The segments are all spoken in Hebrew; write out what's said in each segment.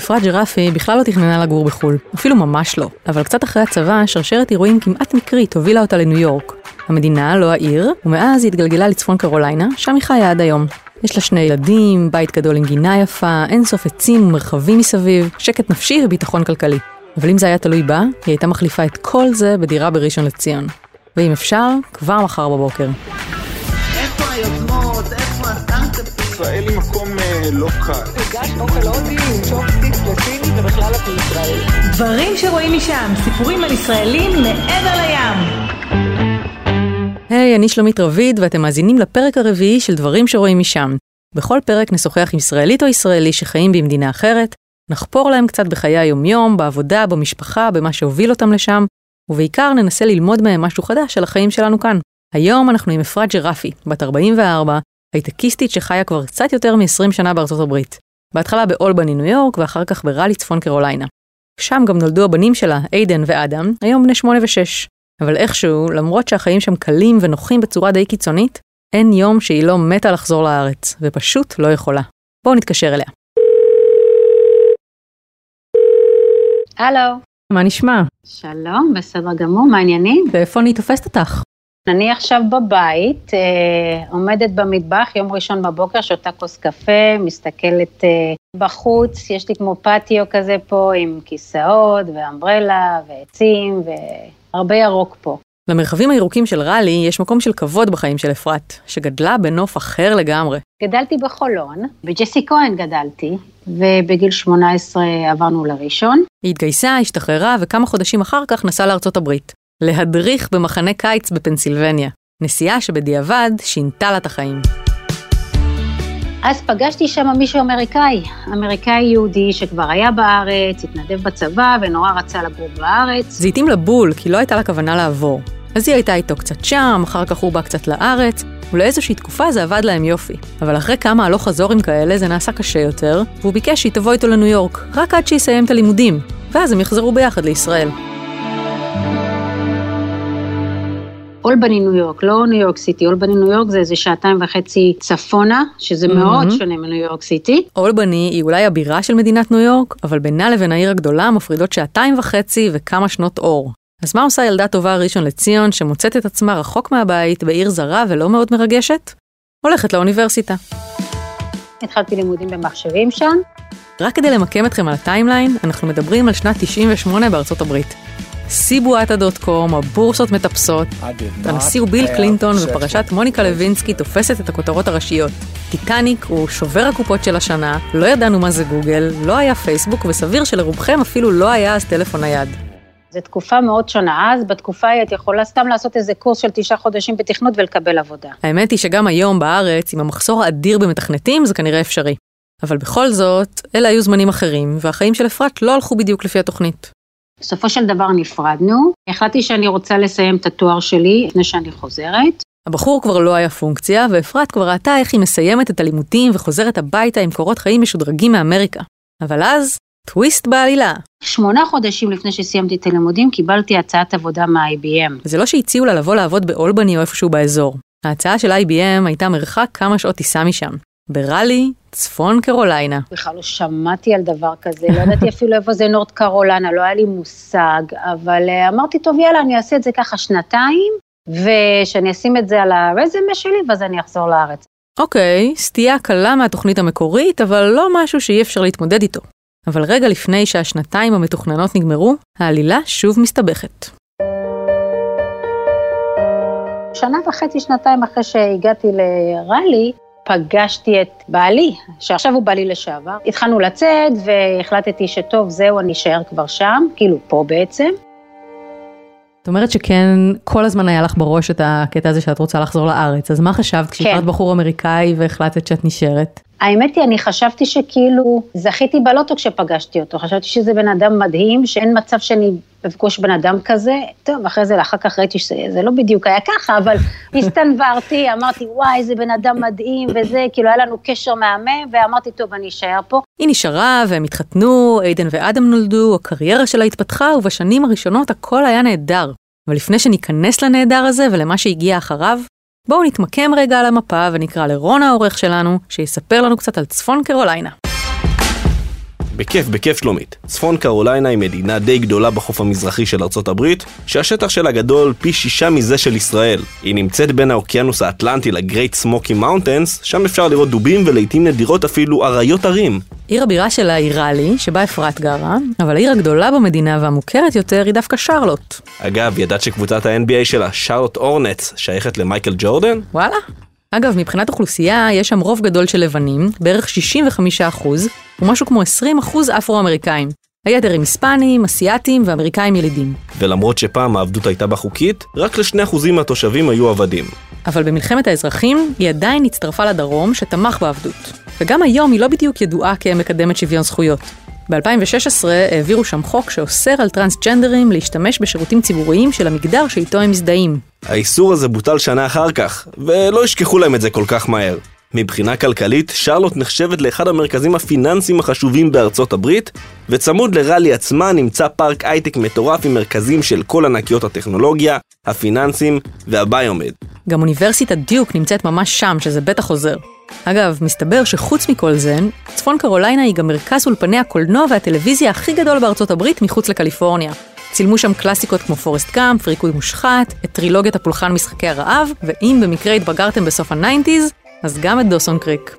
אפרת ג'רפי בכלל לא תכננה לגור בחו"ל, אפילו ממש לא. אבל קצת אחרי הצבא, שרשרת אירועים כמעט מקרית הובילה אותה לניו יורק. המדינה, לא העיר, ומאז היא התגלגלה לצפון קרוליינה, שם היא חיה עד היום. יש לה שני ילדים, בית גדול עם גינה יפה, אין סוף עצים ומרחבים מסביב, שקט נפשי וביטחון כלכלי. אבל אם זה היה תלוי בה, היא הייתה מחליפה את כל זה בדירה בראשון לציון. ואם אפשר, כבר מחר בבוקר. איפה היוזמות? איפה? ישראל היא מקום לא קל. הגשת אוכל הודי עם צ'ופסטיקס לסיני ובכלל את מישראל. דברים שרואים משם, סיפורים על ישראלים מעבר לים. היי, אני שלומית רביד, ואתם מאזינים לפרק הרביעי של דברים שרואים משם. בכל פרק נשוחח עם ישראלית או ישראלי שחיים במדינה אחרת, נחפור להם קצת בחיי היומיום, בעבודה, במשפחה, במה שהוביל אותם לשם, ובעיקר ננסה ללמוד מהם משהו חדש על החיים שלנו כאן. היום אנחנו עם אפרת ג'רפי, בת 44, הייטקיסטית שחיה כבר קצת יותר מ-20 שנה בארצות הברית. בהתחלה באולבני ניו יורק, ואחר כך בראלי צפון קרוליינה. שם גם נולדו הבנים שלה, איידן ואדם, היום בני 8 ו-6. אבל איכשהו, למרות שהחיים שם קלים ונוחים בצורה די קיצונית, אין יום שהיא לא מתה לחזור לארץ, ופשוט לא יכולה. בואו נתקשר אליה. הלו, מה נשמע? שלום, בסדר גמור, מה העניינים? ואיפה אני תופסת אותך? אני עכשיו בבית, אה, עומדת במטבח, יום ראשון בבוקר, שותה כוס קפה, מסתכלת אה, בחוץ, יש לי כמו פטיו כזה פה עם כיסאות ואמברלה ועצים והרבה ירוק פה. למרחבים הירוקים של ראלי יש מקום של כבוד בחיים של אפרת, שגדלה בנוף אחר לגמרי. גדלתי בחולון, בג'סי כהן גדלתי, ובגיל 18 עברנו לראשון. היא התגייסה, השתחררה, וכמה חודשים אחר כך נסעה לארצות הברית. להדריך במחנה קיץ בפנסילבניה. נסיעה שבדיעבד שינתה לה את החיים. אז פגשתי שם מישהו אמריקאי, אמריקאי יהודי שכבר היה בארץ, התנדב בצבא ונורא רצה לגור בארץ. זה התאים לבול, כי לא הייתה לה כוונה לעבור. אז היא הייתה איתו קצת שם, אחר כך הוא בא קצת לארץ, ולאיזושהי תקופה זה עבד להם יופי. אבל אחרי כמה הלוך חזורים כאלה זה נעשה קשה יותר, והוא ביקש שהיא תבוא איתו לניו יורק, רק עד שיסיים את הלימודים, ואז הם יחזרו ביחד לישראל. אולבני ניו יורק, לא ניו יורק סיטי, אולבני ניו יורק זה איזה שעתיים וחצי צפונה, שזה מאוד שונה מניו יורק סיטי. אולבני היא אולי הבירה של מדינת ניו יורק, אבל בינה לבין העיר הגדולה מפרידות שעתיים וחצי וכמה שנות אור. אז מה עושה ילדה טובה ראשון לציון שמוצאת את עצמה רחוק מהבית, בעיר זרה ולא מאוד מרגשת? הולכת לאוניברסיטה. התחלתי לימודים במחשבים שם, רק כדי למקם אתכם על ה timeline, אנחנו מדברים על שנת 98 בארצות הברית. סיבואטה.קום, הבורסות מטפסות, הנשיא הוא ביל קלינטון ופרשת מוניקה לוינסקי תופסת את הכותרות הראשיות. טיטניק הוא שובר הקופות של השנה, לא ידענו מה זה גוגל, לא היה פייסבוק וסביר שלרובכם אפילו לא היה אז טלפון נייד. זו תקופה מאוד שונה. אז בתקופה ההיא את יכולה סתם לעשות איזה קורס של תשעה חודשים בתכנות ולקבל עבודה. האמת היא שגם היום בארץ, עם המחסור האדיר במתכנתים, זה כנראה אפשרי. אבל בכל זאת, אלה היו זמנים אחרים, והחיים של אפרת לא הלכו בדיוק לפי התוכנית. בסופו של דבר נפרדנו, החלטתי שאני רוצה לסיים את התואר שלי לפני שאני חוזרת. הבחור כבר לא היה פונקציה, ואפרת כבר ראתה איך היא מסיימת את הלימודים וחוזרת הביתה עם קורות חיים משודרגים מאמריקה. אבל אז, טוויסט בעלילה. שמונה חודשים לפני שסיימתי את הלימודים קיבלתי הצעת עבודה מה-IBM. זה לא שהציעו לה לבוא לעבוד באולבני או איפשהו באזור. ההצעה של IBM הייתה מרחק כמה שעות טיסה משם. בראלי, צפון קרוליינה. בכלל לא שמעתי על דבר כזה, לא ידעתי אפילו איפה זה נורד קרוליינה, לא היה לי מושג, אבל אה, אמרתי, טוב, יאללה, אני אעשה את זה ככה שנתיים, ושאני אשים את זה על הרזומה שלי, ואז אני אחזור לארץ. אוקיי, סטייה קלה מהתוכנית המקורית, אבל לא משהו שאי אפשר להתמודד איתו. אבל רגע לפני שהשנתיים המתוכננות נגמרו, העלילה שוב מסתבכת. שנה וחצי, שנתיים אחרי שהגעתי לראלי, פגשתי את בעלי, שעכשיו הוא בעלי לשעבר. התחלנו לצאת והחלטתי שטוב, זהו, אני אשאר כבר שם, כאילו פה בעצם. את אומרת שכן, כל הזמן היה לך בראש את הקטע הזה שאת רוצה לחזור לארץ, אז מה חשבת כשהכרת בחור אמריקאי והחלטת שאת נשארת? האמת היא, אני חשבתי שכאילו זכיתי בלוטו כשפגשתי אותו, חשבתי שזה בן אדם מדהים, שאין מצב שאני אפגוש בן אדם כזה. טוב, אחרי זה, אחר כך ראיתי שזה לא בדיוק היה ככה, אבל הסתנוורתי, אמרתי, וואי, איזה בן אדם מדהים וזה, כאילו היה לנו קשר מהמם, ואמרתי, טוב, אני אשאר פה. היא נשארה והם התחתנו, איידן ואדם נולדו, הקריירה שלה התפתחה, ובשנים הראשונות הכל היה נהדר. אבל לפני שניכנס לנהדר הזה ולמה שהגיע אחריו, בואו נתמקם רגע על המפה ונקרא לרון העורך שלנו, שיספר לנו קצת על צפון קרוליינה. בכיף, בכיף שלומית. צפון קרוליינה היא מדינה די גדולה בחוף המזרחי של ארצות הברית, שהשטח שלה גדול פי שישה מזה של ישראל. היא נמצאת בין האוקיינוס האטלנטי ל Great Smoky Mountains, שם אפשר לראות דובים ולעיתים נדירות אפילו אריות הרים. עיר הבירה שלה היא ראלי, שבה אפרת גרה, אבל העיר הגדולה במדינה והמוכרת יותר היא דווקא שרלוט. אגב, ידעת שקבוצת ה-NBA שלה, שרלוט אורנטס, שייכת למייקל ג'ורדן? וואלה. אגב, מבחינת אוכלוסייה, יש שם רוב גדול של לבנים, בערך 65 אחוז, ומשהו כמו 20 אחוז אפרו-אמריקאים. היתר הם היספנים, אסיאתים ואמריקאים ילידים. ולמרות שפעם העבדות הייתה בה חוקית, רק לשני אחוזים מהתושבים היו עבדים. אבל במלחמת האזרחים, היא עדיין הצטרפה לדרום, שתמך בעבדות. וגם היום היא לא בדיוק ידועה כמקדמת שוויון זכויות. ב-2016 העבירו שם חוק שאוסר על טרנסג'נדרים להשתמש בשירותים ציבוריים של המגדר שאיתו הם מזדהים. האיסור הזה בוטל שנה אחר כך, ולא ישכחו להם את זה כל כך מהר. מבחינה כלכלית, שרלוט נחשבת לאחד המרכזים הפיננסיים החשובים בארצות הברית, וצמוד לראלי עצמה נמצא פארק הייטק מטורף עם מרכזים של כל ענקיות הטכנולוגיה, הפיננסים והביומד. גם אוניברסיטת דיוק נמצאת ממש שם, שזה בטח עוזר. אגב, מסתבר שחוץ מכל זה, צפון קרוליינה היא גם מרכז אולפני הקולנוע והטלוויזיה הכי גדול בארצות הברית מחוץ לקליפורניה. צילמו שם קלאסיקות כמו פורסט גאמפ, ריקוד מושחת, את טרילוגיית הפולחן משחקי הרעב, ואם במקרה התבגרתם בסוף ה nineties, אז גם את דוסון קריק.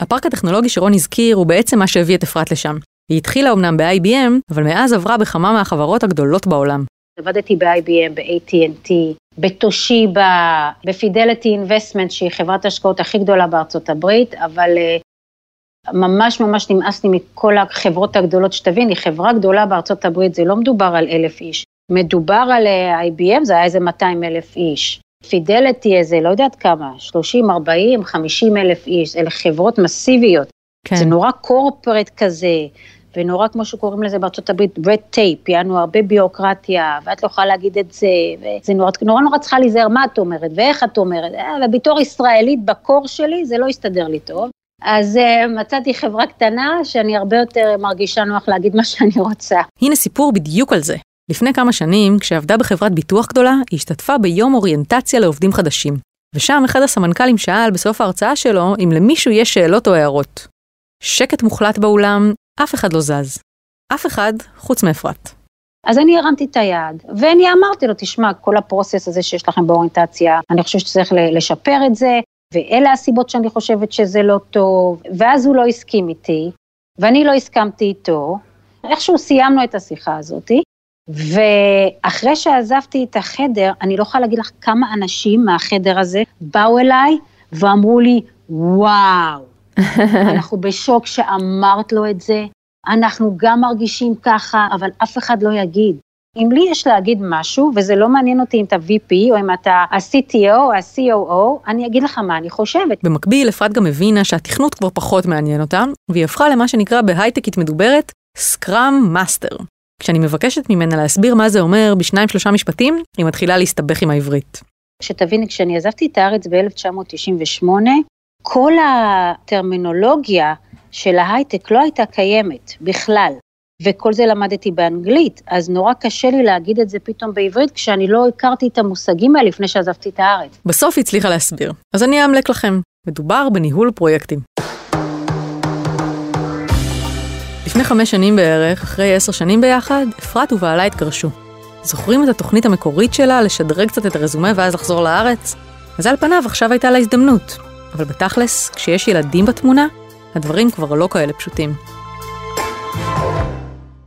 הפארק הטכנולוגי שרון הזכיר הוא בעצם מה שהביא את אפרת לשם. היא התחילה אמנם ב-IBM, אבל מאז עברה בכמה מהחברות הגדולות בעולם. עבדתי ב-IBM, ב-AT&T, בתושיבה, בפידליטי אינבסטמנט, שהיא חברת ההשקעות הכי גדולה בארצות הברית, אבל uh, ממש ממש נמאס לי מכל החברות הגדולות, שתבין, היא חברה גדולה בארצות הברית, זה לא מדובר על אלף איש. מדובר על uh, IBM, זה היה איזה 200 אלף איש. פידליטי איזה, לא יודעת כמה, 30, 40, 50 אלף איש, אלה חברות מסיביות. כן. זה נורא קורפרט כזה, ונורא כמו שקוראים לזה בארצות הברית, red tape, יענו הרבה ביורוקרטיה, ואת לא יכולה להגיד את זה, וזה נורא נורא, נורא צריכה להיזהר מה את אומרת, ואיך את אומרת, אה, ובתור ישראלית בקור שלי זה לא הסתדר לי טוב. אז uh, מצאתי חברה קטנה שאני הרבה יותר מרגישה נוח להגיד מה שאני רוצה. הנה סיפור בדיוק על זה. לפני כמה שנים, כשעבדה בחברת ביטוח גדולה, היא השתתפה ביום אוריינטציה לעובדים חדשים. ושם אחד הסמנכ"לים שאל בסוף ההרצאה שלו אם למישהו יש שאלות או הערות. שקט מוחלט באולם, אף אחד לא זז. אף אחד חוץ מאפרת. אז אני הרמתי את היד, ואני אמרתי לו, תשמע, כל הפרוסס הזה שיש לכם באוריינטציה, אני חושבת שצריך לשפר את זה, ואלה הסיבות שאני חושבת שזה לא טוב, ואז הוא לא הסכים איתי, ואני לא הסכמתי איתו, איכשהו סיימנו את השיחה הזאתי, ואחרי שעזבתי את החדר, אני לא יכולה להגיד לך כמה אנשים מהחדר הזה באו אליי ואמרו לי, וואו, אנחנו בשוק שאמרת לו את זה, אנחנו גם מרגישים ככה, אבל אף אחד לא יגיד. אם לי יש להגיד משהו, וזה לא מעניין אותי אם אתה VP, או אם אתה ה-CTO או ה-COO, אני אגיד לך מה אני חושבת. במקביל, אפרת גם הבינה שהתכנות כבר פחות מעניין אותה, והיא הפכה למה שנקרא בהייטקית מדוברת scrum master. כשאני מבקשת ממנה להסביר מה זה אומר בשניים שלושה משפטים, היא מתחילה להסתבך עם העברית. שתביני, כשאני עזבתי את הארץ ב-1998, כל הטרמינולוגיה של ההייטק לא הייתה קיימת בכלל, וכל זה למדתי באנגלית, אז נורא קשה לי להגיד את זה פתאום בעברית, כשאני לא הכרתי את המושגים האלה לפני שעזבתי את הארץ. בסוף היא הצליחה להסביר, אז אני אאמלק לכם. מדובר בניהול פרויקטים. לפני חמש שנים בערך, אחרי עשר שנים ביחד, אפרת ובעלה התגרשו. זוכרים את התוכנית המקורית שלה לשדרג קצת את הרזומה ואז לחזור לארץ? אז על פניו עכשיו הייתה לה הזדמנות. אבל בתכלס, כשיש ילדים בתמונה, הדברים כבר לא כאלה פשוטים.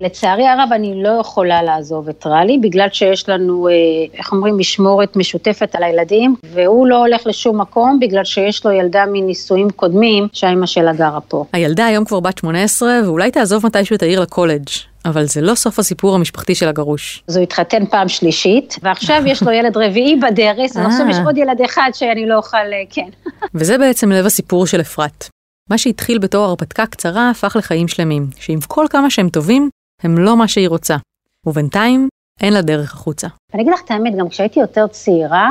לצערי הרב, אני לא יכולה לעזוב את רלי, בגלל שיש לנו, אה, איך אומרים, משמורת משותפת על הילדים, והוא לא הולך לשום מקום, בגלל שיש לו ילדה מנישואים קודמים, שהאימא שלה גרה פה. הילדה היום כבר בת 18, ואולי תעזוב מתישהו את העיר לקולג', אבל זה לא סוף הסיפור המשפחתי של הגרוש. אז הוא התחתן פעם שלישית, ועכשיו יש לו ילד רביעי בדרס, ועכשיו יש עוד ילד אחד שאני לא אוכל, אה, כן. וזה בעצם לב הסיפור של אפרת. מה שהתחיל בתור הרפתקה קצרה הפך לחיים שלמים, שעם כל כמה שהם טובים, הם לא מה שהיא רוצה. ובינתיים, אין לה דרך החוצה. אני אגיד לך את האמת, גם כשהייתי יותר צעירה,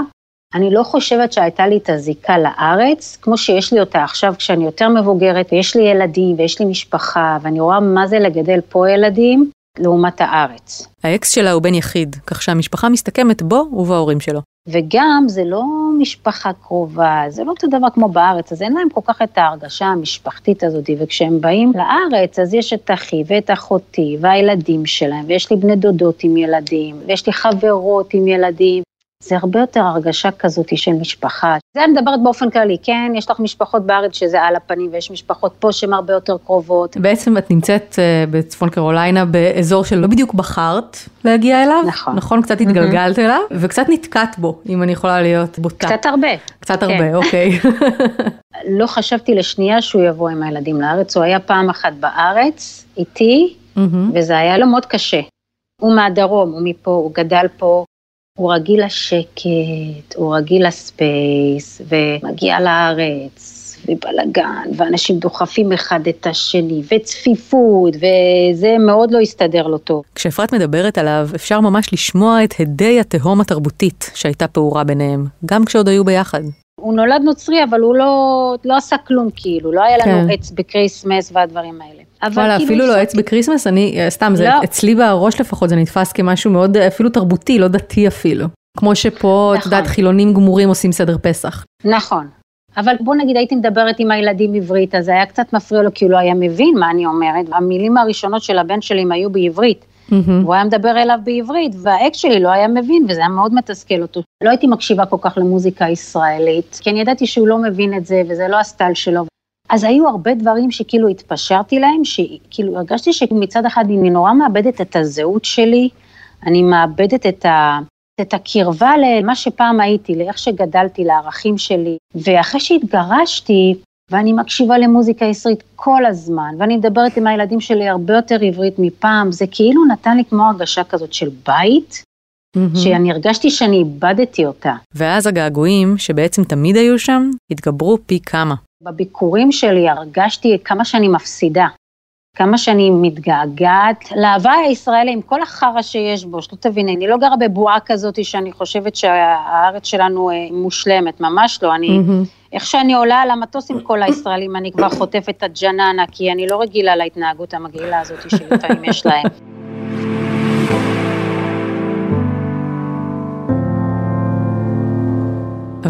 אני לא חושבת שהייתה לי את הזיקה לארץ, כמו שיש לי אותה עכשיו כשאני יותר מבוגרת, ויש לי ילדים, ויש לי משפחה, ואני רואה מה זה לגדל פה ילדים, לעומת הארץ. האקס שלה הוא בן יחיד, כך שהמשפחה מסתכמת בו ובהורים שלו. וגם זה לא משפחה קרובה, זה לא אותו דבר כמו בארץ, אז אין להם כל כך את ההרגשה המשפחתית הזאת, וכשהם באים לארץ, אז יש את אחי ואת אחותי והילדים שלהם, ויש לי בני דודות עם ילדים, ויש לי חברות עם ילדים, זה הרבה יותר הרגשה כזאת של משפחה. זה אני מדברת באופן כללי, כן, יש לך משפחות בארץ שזה על הפנים, ויש משפחות פה שהן הרבה יותר קרובות. בעצם את נמצאת אה, בצפון קרוליינה באזור שלא בדיוק בחרת להגיע אליו. נכון. נכון, קצת התגלגלת אליו, וקצת נתקעת בו, אם אני יכולה להיות בוטה. קצת הרבה. קצת כן. הרבה, אוקיי. לא חשבתי לשנייה שהוא יבוא עם הילדים לארץ, הוא היה פעם אחת בארץ, איתי, מהמם. וזה היה לו מאוד קשה. הוא מהדרום, הוא מפה, הוא גדל פה, הוא רגיל לשקט, הוא רגיל לספייס, ומגיע לארץ, ובלאגן, ואנשים דוחפים אחד את השני, וצפיפות, וזה מאוד לא הסתדר לו טוב. כשאפרת מדברת עליו, אפשר ממש לשמוע את הדי התהום התרבותית שהייתה פעורה ביניהם, גם כשעוד היו ביחד. הוא נולד נוצרי, אבל הוא לא, לא עשה כלום כאילו, לא היה לנו כן. עץ ב Christmas והדברים האלה. אבל וואלה, כאילו אפילו לא עץ ב Christmas, אני, אה, סתם, זה לא. אצלי בראש לפחות, זה נתפס כמשהו מאוד אה, אפילו תרבותי, לא דתי אפילו. כמו שפה, את נכון. יודעת, חילונים גמורים עושים סדר פסח. נכון. אבל בוא נגיד הייתי מדברת עם הילדים עברית, אז זה היה קצת מפריע לו כי הוא לא היה מבין מה אני אומרת. המילים הראשונות של הבן שלי היו בעברית. מהמם. הוא היה מדבר אליו בעברית, והאקס שלי לא היה מבין, וזה היה מאוד מתסכל אותו. לא הייתי מקשיבה כל כך למוזיקה ישראלית, כי אני ידעתי שהוא לא מבין את זה, וזה לא הסטייל שלו. אז היו הרבה דברים שכאילו התפשרתי להם, שכאילו הרגשתי שמצד אחד אני נורא מאבדת את הזהות שלי, אני מאבדת את, ה, את הקרבה למה שפעם הייתי, לאיך שגדלתי, לערכים שלי. ואחרי שהתגרשתי, ואני מקשיבה למוזיקה ישראלית כל הזמן, ואני מדברת עם הילדים שלי הרבה יותר עברית מפעם, זה כאילו נתן לי כמו הרגשה כזאת של בית, מהמם. שאני הרגשתי שאני איבדתי אותה. ואז הגעגועים, שבעצם תמיד היו שם, התגברו פי כמה. בביקורים שלי הרגשתי כמה שאני מפסידה, כמה שאני מתגעגעת להוואי הישראלי עם כל החרא שיש בו, שלא תביני, אני לא גרה בבועה כזאת שאני חושבת שהארץ שלנו אה, מושלמת, ממש לא, אני, מהמם. איך שאני עולה על המטוס עם כל הישראלים, אני כבר חוטפת את הג'ננה, כי אני לא רגילה להתנהגות המגעילה הזאת שלפעמים יש להם.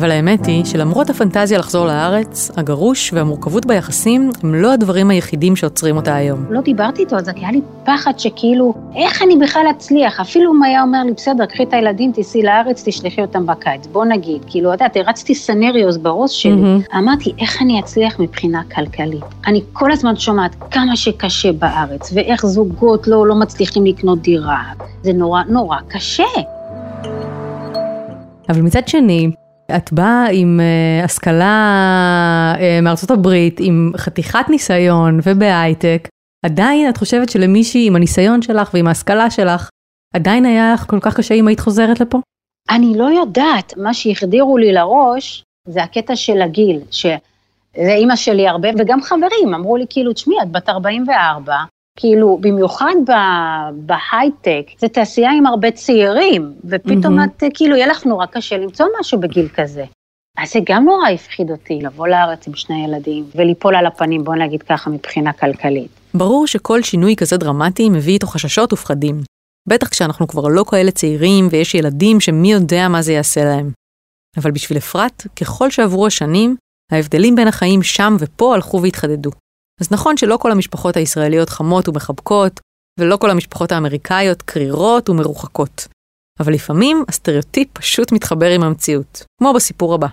אבל האמת היא שלמרות הפנטזיה לחזור לארץ, הגרוש והמורכבות ביחסים הם לא הדברים היחידים שעוצרים אותה היום. לא דיברתי איתו על זה, כי היה לי פחד שכאילו, איך אני בכלל אצליח? אפילו אם היה אומר לי, בסדר, קחי את הילדים, תיסעי לארץ, תשלחי אותם בקיץ. בוא נגיד, כאילו, את יודעת, הרצתי סנריוס בראש שלי. מהמם. אמרתי, איך אני אצליח מבחינה כלכלית? אני כל הזמן שומעת כמה שקשה בארץ, ואיך זוגות לא, לא מצליחים לקנות דירה. זה נורא נורא קשה. אבל מצד שני, את באה עם uh, השכלה uh, מארצות הברית, עם חתיכת ניסיון ובהייטק, עדיין את חושבת שלמישהי עם הניסיון שלך ועם ההשכלה שלך, עדיין היה לך כל כך קשה אם היית חוזרת לפה? אני לא יודעת, מה שהחדירו לי לראש, זה הקטע של הגיל, שזה אימא שלי הרבה, וגם חברים אמרו לי, כאילו, תשמעי, את בת 44, כאילו, במיוחד בהייטק, זו תעשייה עם הרבה צעירים, ופתאום. את, כאילו, יהיה לך נורא קשה למצוא משהו בגיל כזה. אז זה גם נורא הפחיד אותי, לבוא לארץ עם שני ילדים, וליפול על הפנים, בוא נגיד ככה, מבחינה כלכלית. ברור שכל שינוי כזה דרמטי מביא איתו חששות ופחדים. בטח כשאנחנו כבר לא כאלה צעירים ויש ילדים שמי יודע מה זה יעשה להם. אבל בשביל אפרת, ככל שעברו השנים, ההבדלים בין החיים שם ופה הלכו והתחדדו. אז נכון שלא כל המשפחות הישראליות חמות ומחבקות, ולא כל המשפחות האמריקאיות קרירות ומרוחקות. אבל לפעמים הסטריאוטיפ פשוט מתחבר עם המציאות, כמו בסיפור הבא.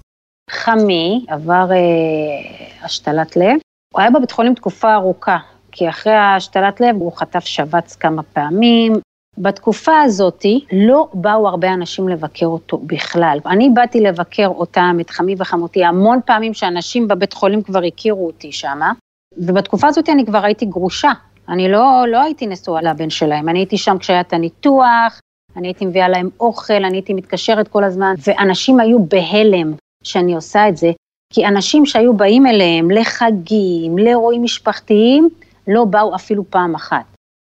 חמי עבר אה, השתלת לב, הוא היה בבית חולים תקופה ארוכה, כי אחרי השתלת לב הוא חטף שבץ כמה פעמים. בתקופה הזאת לא באו הרבה אנשים לבקר אותו בכלל. אני באתי לבקר אותם, את חמי וחמותי, המון פעמים שאנשים בבית חולים כבר הכירו אותי שמה, ובתקופה הזאת אני כבר הייתי גרושה. אני לא, לא הייתי נשואה לבן שלהם, אני הייתי שם כשהיה את הניתוח, אני הייתי מביאה להם אוכל, אני הייתי מתקשרת כל הזמן, ואנשים היו בהלם שאני עושה את זה, כי אנשים שהיו באים אליהם לחגים, לאירועים משפחתיים, לא באו אפילו פעם אחת.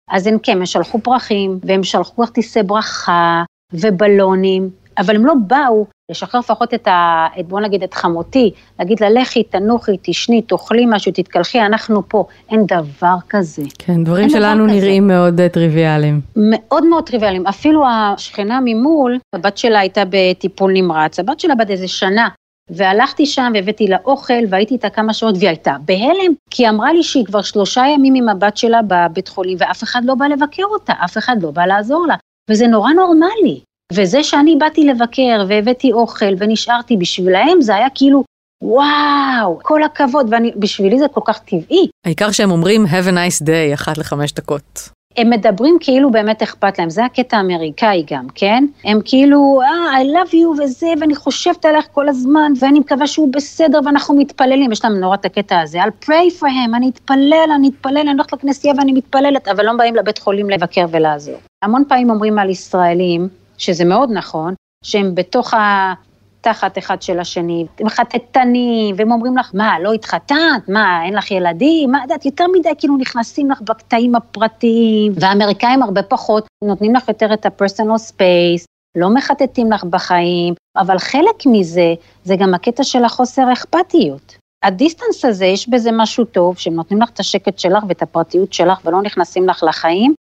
אז הם כן, הם שלחו פרחים, והם שלחו כרטיסי ברכה ובלונים, אבל הם לא באו לשחרר לפחות את ה... את, בוא נגיד את חמותי, להגיד לה לכי, תנוחי, תשני, תאכלי משהו, תתקלחי, אנחנו פה. אין דבר כזה. כן, דברים דבר שלנו כזה. נראים מאוד אה, טריוויאליים. מאוד מאוד טריוויאליים. אפילו השכנה ממול, הבת שלה הייתה בטיפול נמרץ, הבת שלה בת איזה שנה. והלכתי שם והבאתי לה אוכל והייתי איתה כמה שעות והיא הייתה בהלם, כי היא אמרה לי שהיא כבר שלושה ימים עם הבת שלה בבית חולים ואף אחד לא בא לבקר אותה, אף אחד לא בא לעזור לה, וזה נורא נורמלי. וזה שאני באתי לבקר והבאתי אוכל ונשארתי בשבילהם זה היה כאילו וואו, כל הכבוד, ובשבילי זה כל כך טבעי. העיקר שהם אומרים have a nice day אחת לחמש דקות. הם מדברים כאילו באמת אכפת להם, זה הקטע האמריקאי גם, כן? הם כאילו, אה, I love you וזה, ואני חושבת עליך כל הזמן, ואני מקווה שהוא בסדר, ואנחנו מתפללים, יש להם נורא את הקטע הזה, I'll pray for him, אני אתפלל, אני אתפלל, אני הולכת לכנסייה ואני מתפללת, אבל לא באים לבית חולים לבקר ולעזור. המון פעמים אומרים על ישראלים, שזה מאוד נכון, שהם בתוך ה... תחת אחד של השני, הם חטטנים, והם אומרים לך, מה, לא התחתנת? מה, אין לך ילדים? מה, את יותר מדי כאילו נכנסים לך בקטעים הפרטיים, והאמריקאים הרבה פחות, נותנים לך יותר את ה-personal space, לא מחטטים לך בחיים, אבל חלק מזה, זה גם הקטע של החוסר אכפתיות. הדיסטנס הזה, יש בזה משהו טוב, שהם נותנים לך את השקט שלך ואת הפרטיות שלך ולא נכנסים לך לחיים,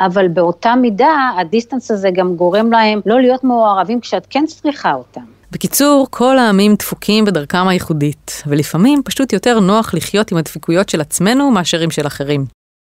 אבל באותה מידה, הדיסטנס הזה גם גורם להם לא להיות מעורבים כשאת כן צריכה אותם. בקיצור, כל העמים דפוקים בדרכם הייחודית, ולפעמים פשוט יותר נוח לחיות עם הדפיקויות של עצמנו מאשר עם של אחרים.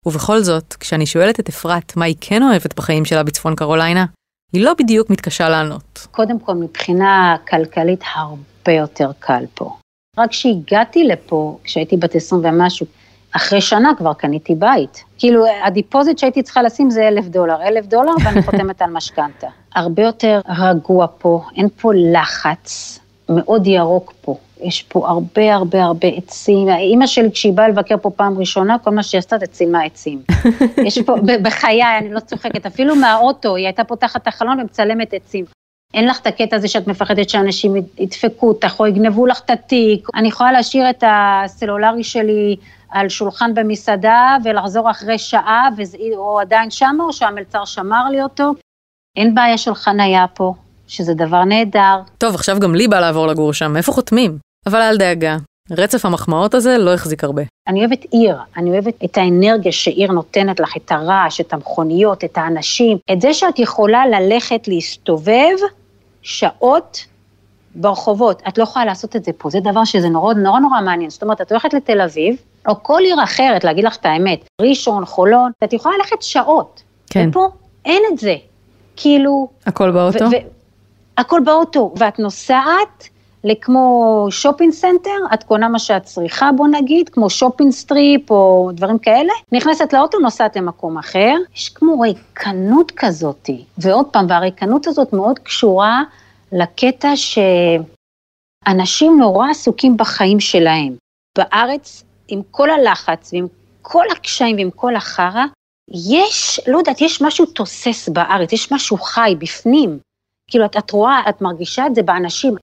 ובכל זאת, כשאני שואלת את אפרת מה היא כן אוהבת בחיים שלה בצפון קרוליינה, היא לא בדיוק מתקשה לענות. קודם כל, מבחינה כלכלית הרבה יותר קל פה. רק כשהגעתי לפה, כשהייתי בת 20 ומשהו, אחרי שנה כבר קניתי בית. כאילו, הדיפוזיט שהייתי צריכה לשים זה אלף דולר, אלף דולר ואני חותמת על משכנתה. הרבה יותר רגוע פה, אין פה לחץ, מאוד ירוק פה. יש פה הרבה הרבה הרבה עצים. אימא שלי, כשהיא באה לבקר פה פעם ראשונה, כל מה שהיא עשתה זה צילמה עצים. יש פה, בחיי, אני לא צוחקת, אפילו מהאוטו, היא הייתה פותחת את החלון ומצלמת עצים. אין לך את הקטע הזה שאת מפחדת שאנשים ידפקו אותך או יגנבו לך את התיק. אני יכולה להשאיר את הסלולרי שלי על שולחן במסעדה ולחזור אחרי שעה, והוא עדיין שם או שהמלצר שמר לי אותו. אין בעיה של חנייה פה, שזה דבר נהדר. טוב, עכשיו גם לי בא לעבור לגור שם, איפה חותמים? אבל אל דאגה, רצף המחמאות הזה לא החזיק הרבה. אני אוהבת עיר, אני אוהבת את האנרגיה שעיר נותנת לך, את הרעש, את המכוניות, את האנשים, את זה שאת יכולה ללכת להסתובב שעות ברחובות. את לא יכולה לעשות את זה פה, זה דבר שזה נורא נורא נורא מעניין. זאת אומרת, את הולכת לתל אביב, או כל עיר אחרת, להגיד לך את האמת, ראשון, חולון, את יכולה ללכת שעות. כן. ופה אין את זה. כאילו... הכל באוטו? הכל באוטו, ואת נוסעת לכמו shopping center, את קונה מה שאת צריכה, בוא נגיד, כמו shopping strip או דברים כאלה, נכנסת לאוטו, נוסעת למקום אחר. יש כמו ריקנות כזאתי, ועוד פעם, והריקנות הזאת מאוד קשורה לקטע שאנשים נורא עסוקים בחיים שלהם. בארץ, עם כל הלחץ ועם כל הקשיים ועם כל החרא, יש, לא יודעת, יש משהו תוסס בארץ, יש משהו חי בפנים. כאילו, את, את רואה, את מרגישה את זה באנשים,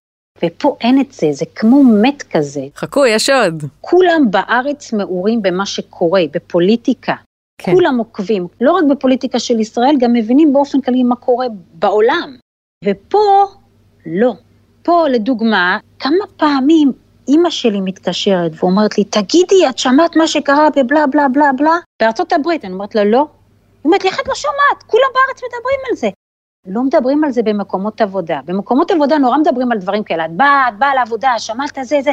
ופה אין את זה, זה כמו מת כזה. חכו, יש עוד. כולם בארץ מעורים במה שקורה, בפוליטיקה. כן. כולם עוקבים, לא רק בפוליטיקה של ישראל, גם מבינים באופן כללי מה קורה בעולם. ופה, לא. פה, לדוגמה, כמה פעמים אימא שלי מתקשרת ואומרת לי, תגידי, את שמעת מה שקרה בבלה בלה בלה בלה? בארצות הברית. אני אומרת לה, לא. היא אומרת לי, איך את לא שומעת? כולם בארץ מדברים על זה. לא מדברים על זה במקומות עבודה. במקומות עבודה נורא מדברים על דברים כאלה, את באה, את באה לעבודה, שמעת זה, זה.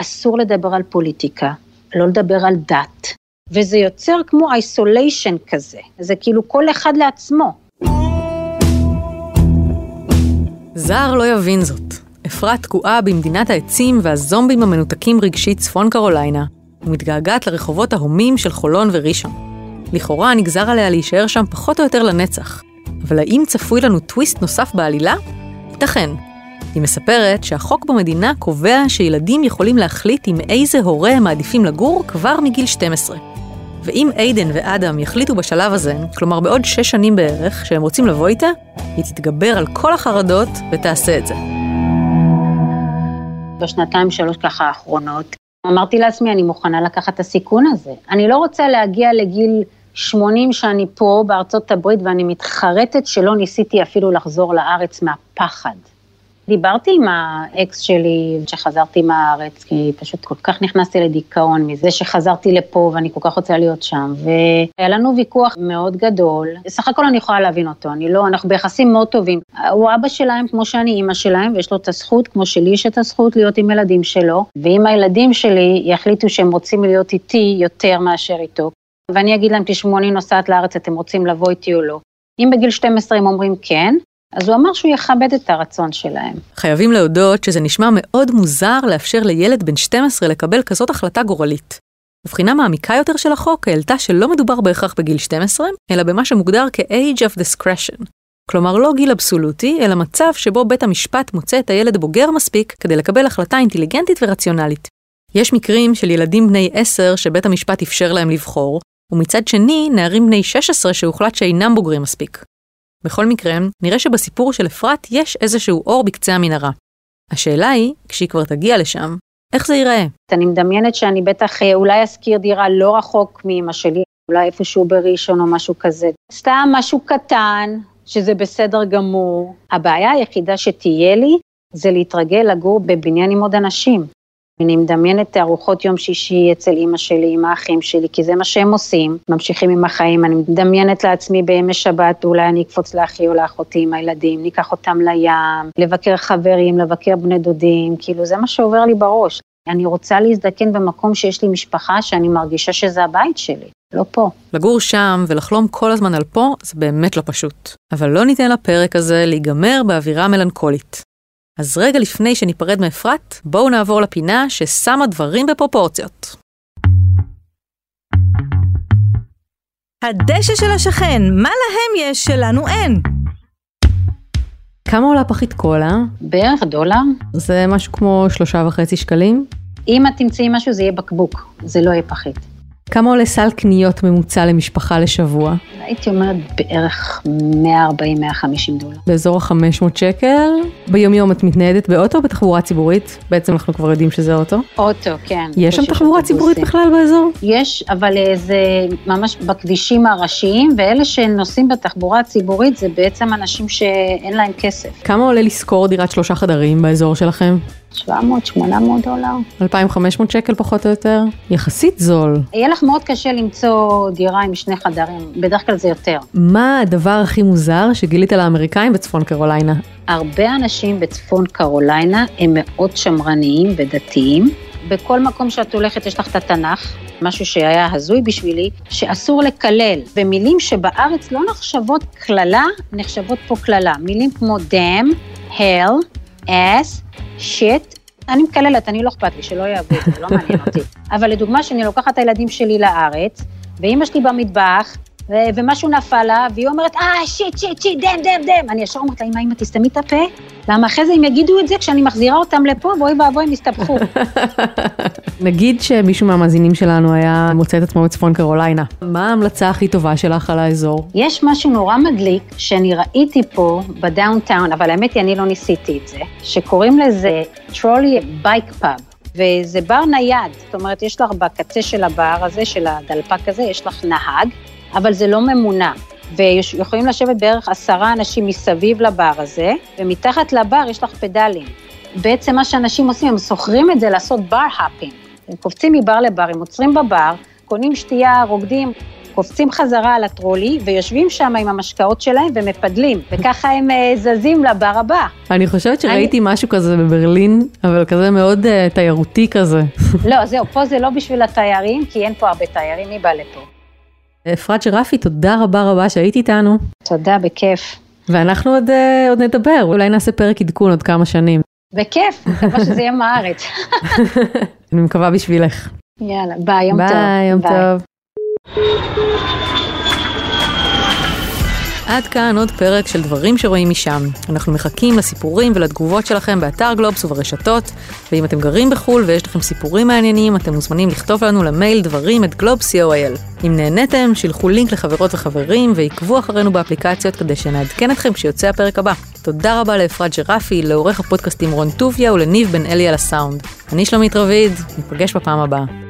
אסור לדבר על פוליטיקה, לא לדבר על דת, וזה יוצר כמו איסוליישן כזה, זה כאילו כל אחד לעצמו. זר לא יבין זאת. אפרת תקועה במדינת העצים והזומבים המנותקים רגשית צפון קרוליינה, ומתגעגעת לרחובות ההומים של חולון וראשון. לכאורה נגזר עליה להישאר שם פחות או יותר לנצח, אבל האם צפוי לנו טוויסט נוסף בעלילה? ייתכן. היא מספרת שהחוק במדינה קובע שילדים יכולים להחליט עם איזה הורה הם מעדיפים לגור כבר מגיל 12. ואם איידן ואדם יחליטו בשלב הזה, כלומר בעוד שש שנים בערך, שהם רוצים לבוא איתה, היא תתגבר על כל החרדות ותעשה את זה. בשנתיים שלוש ככה האחרונות, אמרתי לעצמי, אני מוכנה לקחת את הסיכון הזה. אני לא רוצה להגיע לגיל 80 שאני פה בארצות הברית ואני מתחרטת שלא ניסיתי אפילו לחזור לארץ מהפחד. דיברתי עם האקס שלי כשחזרתי מהארץ, כי פשוט כל כך נכנסתי לדיכאון מזה שחזרתי לפה ואני כל כך רוצה להיות שם, והיה לנו ויכוח מאוד גדול. סך הכל אני יכולה להבין אותו, אני לא, אנחנו ביחסים מאוד טובים. הוא אבא שלהם כמו שאני אימא שלהם, ויש לו את הזכות, כמו שלי יש את הזכות להיות עם ילדים שלו, ואם הילדים שלי יחליטו שהם רוצים להיות איתי יותר מאשר איתו, ואני אגיד להם, תשמעו, אני נוסעת לארץ, אתם רוצים לבוא איתי או לא. אם בגיל 12 הם אומרים כן, אז הוא אמר שהוא יכבד את הרצון שלהם. חייבים להודות שזה נשמע מאוד מוזר לאפשר לילד בן 12 לקבל כזאת החלטה גורלית. בבחינה מעמיקה יותר של החוק העלתה שלא מדובר בהכרח בגיל 12, אלא במה שמוגדר כ-age of discretion. כלומר לא גיל אבסולוטי, אלא מצב שבו בית המשפט מוצא את הילד בוגר מספיק כדי לקבל החלטה אינטליגנטית ורציונלית. יש מקרים של ילדים בני 10 שבית המשפט אפשר להם לבחור, ומצד שני, נערים בני 16 שהוחלט שאינם בוגרים מספיק. בכל מקרה, נראה שבסיפור של אפרת יש איזשהו אור בקצה המנהרה. השאלה היא, כשהיא כבר תגיע לשם, איך זה ייראה? אני מדמיינת שאני בטח אה, אולי אשכיר דירה לא רחוק מאמא שלי, אולי איפשהו בראשון או משהו כזה. סתם משהו קטן, שזה בסדר גמור. הבעיה היחידה שתהיה לי, זה להתרגל לגור בבניין עם עוד אנשים. אני מדמיינת ארוחות יום שישי אצל אימא שלי, עם האחים שלי, כי זה מה שהם עושים, ממשיכים עם החיים. אני מדמיינת לעצמי בימי שבת, אולי אני אקפוץ לאחי או לאחותי עם הילדים, ניקח אותם לים, לבקר חברים, לבקר בני דודים, כאילו זה מה שעובר לי בראש. אני רוצה להזדקן במקום שיש לי משפחה שאני מרגישה שזה הבית שלי, לא פה. לגור שם ולחלום כל הזמן על פה זה באמת לא פשוט. אבל לא ניתן לפרק הזה להיגמר באווירה מלנכולית. אז רגע לפני שניפרד מאפרת, בואו נעבור לפינה ששמה דברים בפרופורציות. הדשא של השכן, מה להם יש שלנו אין? כמה עולה פחית קולה? בערך דולר. זה משהו כמו שלושה וחצי שקלים. אם את תמצאי משהו זה יהיה בקבוק, זה לא יהיה פחית. כמה עולה סל קניות ממוצע למשפחה לשבוע? הייתי אומרת בערך 140-150 דולר. באזור ה-500 שקל. ביומיום את מתניידת באוטו או בתחבורה ציבורית? בעצם אנחנו כבר יודעים שזה אוטו. אוטו, כן. יש שם תחבורה. ציבורית בכלל באזור? יש, אבל אה, זה ממש בכבישים הראשיים, ואלה שנוסעים בתחבורה הציבורית זה בעצם אנשים שאין להם כסף. כמה עולה לשכור דירת שלושה חדרים באזור שלכם? 700-800 דולר. 2,500 שקל פחות או יותר? יחסית זול. יהיה לך מאוד קשה למצוא דירה עם שני חדרים, בדרך כלל זה יותר. מה הדבר הכי מוזר שגילית לאמריקאים בצפון קרוליינה? הרבה אנשים בצפון קרוליינה הם מאוד שמרניים ודתיים. בכל מקום שאת הולכת יש לך את התנ"ך, משהו שהיה הזוי בשבילי, שאסור לקלל. ומילים שבארץ לא נחשבות קללה, נחשבות פה קללה. מילים כמו damn, hell, ass, shit. אני מקללת, אני לא אכפת לי, שלא את זה, לא מעניין אותי. אבל לדוגמה, שאני לוקחת את הילדים שלי לארץ, ואימא שלי במטבח, ומשהו נפל לה, והיא אומרת, אה, שיט, שיט, שיט, דם, דם, דם. אני ישר אומרת לה, אמא, אמא, תסתמי את הפה, למה אחרי זה הם יגידו את זה כשאני מחזירה אותם לפה, ואוי ואבוי, הם יסתבכו. נגיד שמישהו מהמאזינים שלנו היה מוצא את עצמו בצפון קרוליינה. מה ההמלצה הכי טובה שלך על האזור? יש משהו נורא מדליק שאני ראיתי פה ב downtown, אבל האמת היא, אני לא ניסיתי את זה, שקוראים לזה trolley bike pub. וזה בר נייד, זאת אומרת, יש לך בקצה של הבר הזה, של הדלפק הזה, יש לך נהג, אבל זה לא ממונע. ויכולים לשבת בערך עשרה אנשים מסביב לבר הזה, ומתחת לבר יש לך פדלים. בעצם מה שאנשים עושים, הם שוכרים את זה לעשות bar hopping. הם קופצים מבר לבר, הם עוצרים בבר, קונים שתייה, רוקדים, קופצים חזרה על הטרולי, ויושבים שם עם המשקאות שלהם ומפדלים, וככה הם אה, זזים לבר הבא. אני חושבת שראיתי משהו כזה בברלין, אבל כזה מאוד uh, תיירותי כזה. לא, זהו, פה זה לא בשביל התיירים, כי אין פה הרבה תיירים, מי בא לפה? אפרת שרפי, תודה רבה רבה שהיית איתנו, תודה, בכיף. ואנחנו עוד, uh, עוד נדבר, אולי נעשה פרק עדכון עוד כמה שנים. בכיף, מקווה שזה יהיה מהארץ. אני מקווה בשבילך. יאללה, ביי, יום טוב. ביי, יום טוב. עד כאן עוד פרק של דברים שרואים משם. אנחנו מחכים לסיפורים ולתגובות שלכם באתר גלובס וברשתות, ואם אתם גרים בחו"ל ויש לכם סיפורים מעניינים, אתם מוזמנים לכתוב לנו למייל דברים at גלובס co.il. אם נהניתם, שילחו לינק לחברות וחברים ועקבו אחרינו באפליקציות כדי שנעדכן אתכם כשיוצא הפרק הבא. תודה רבה לאפרת ג'רפי, לעורך הפודקאסטים רון טוביה ולניב בן אלי על הסאונד. אני שלומית רביד, ניפגש בפעם הבאה.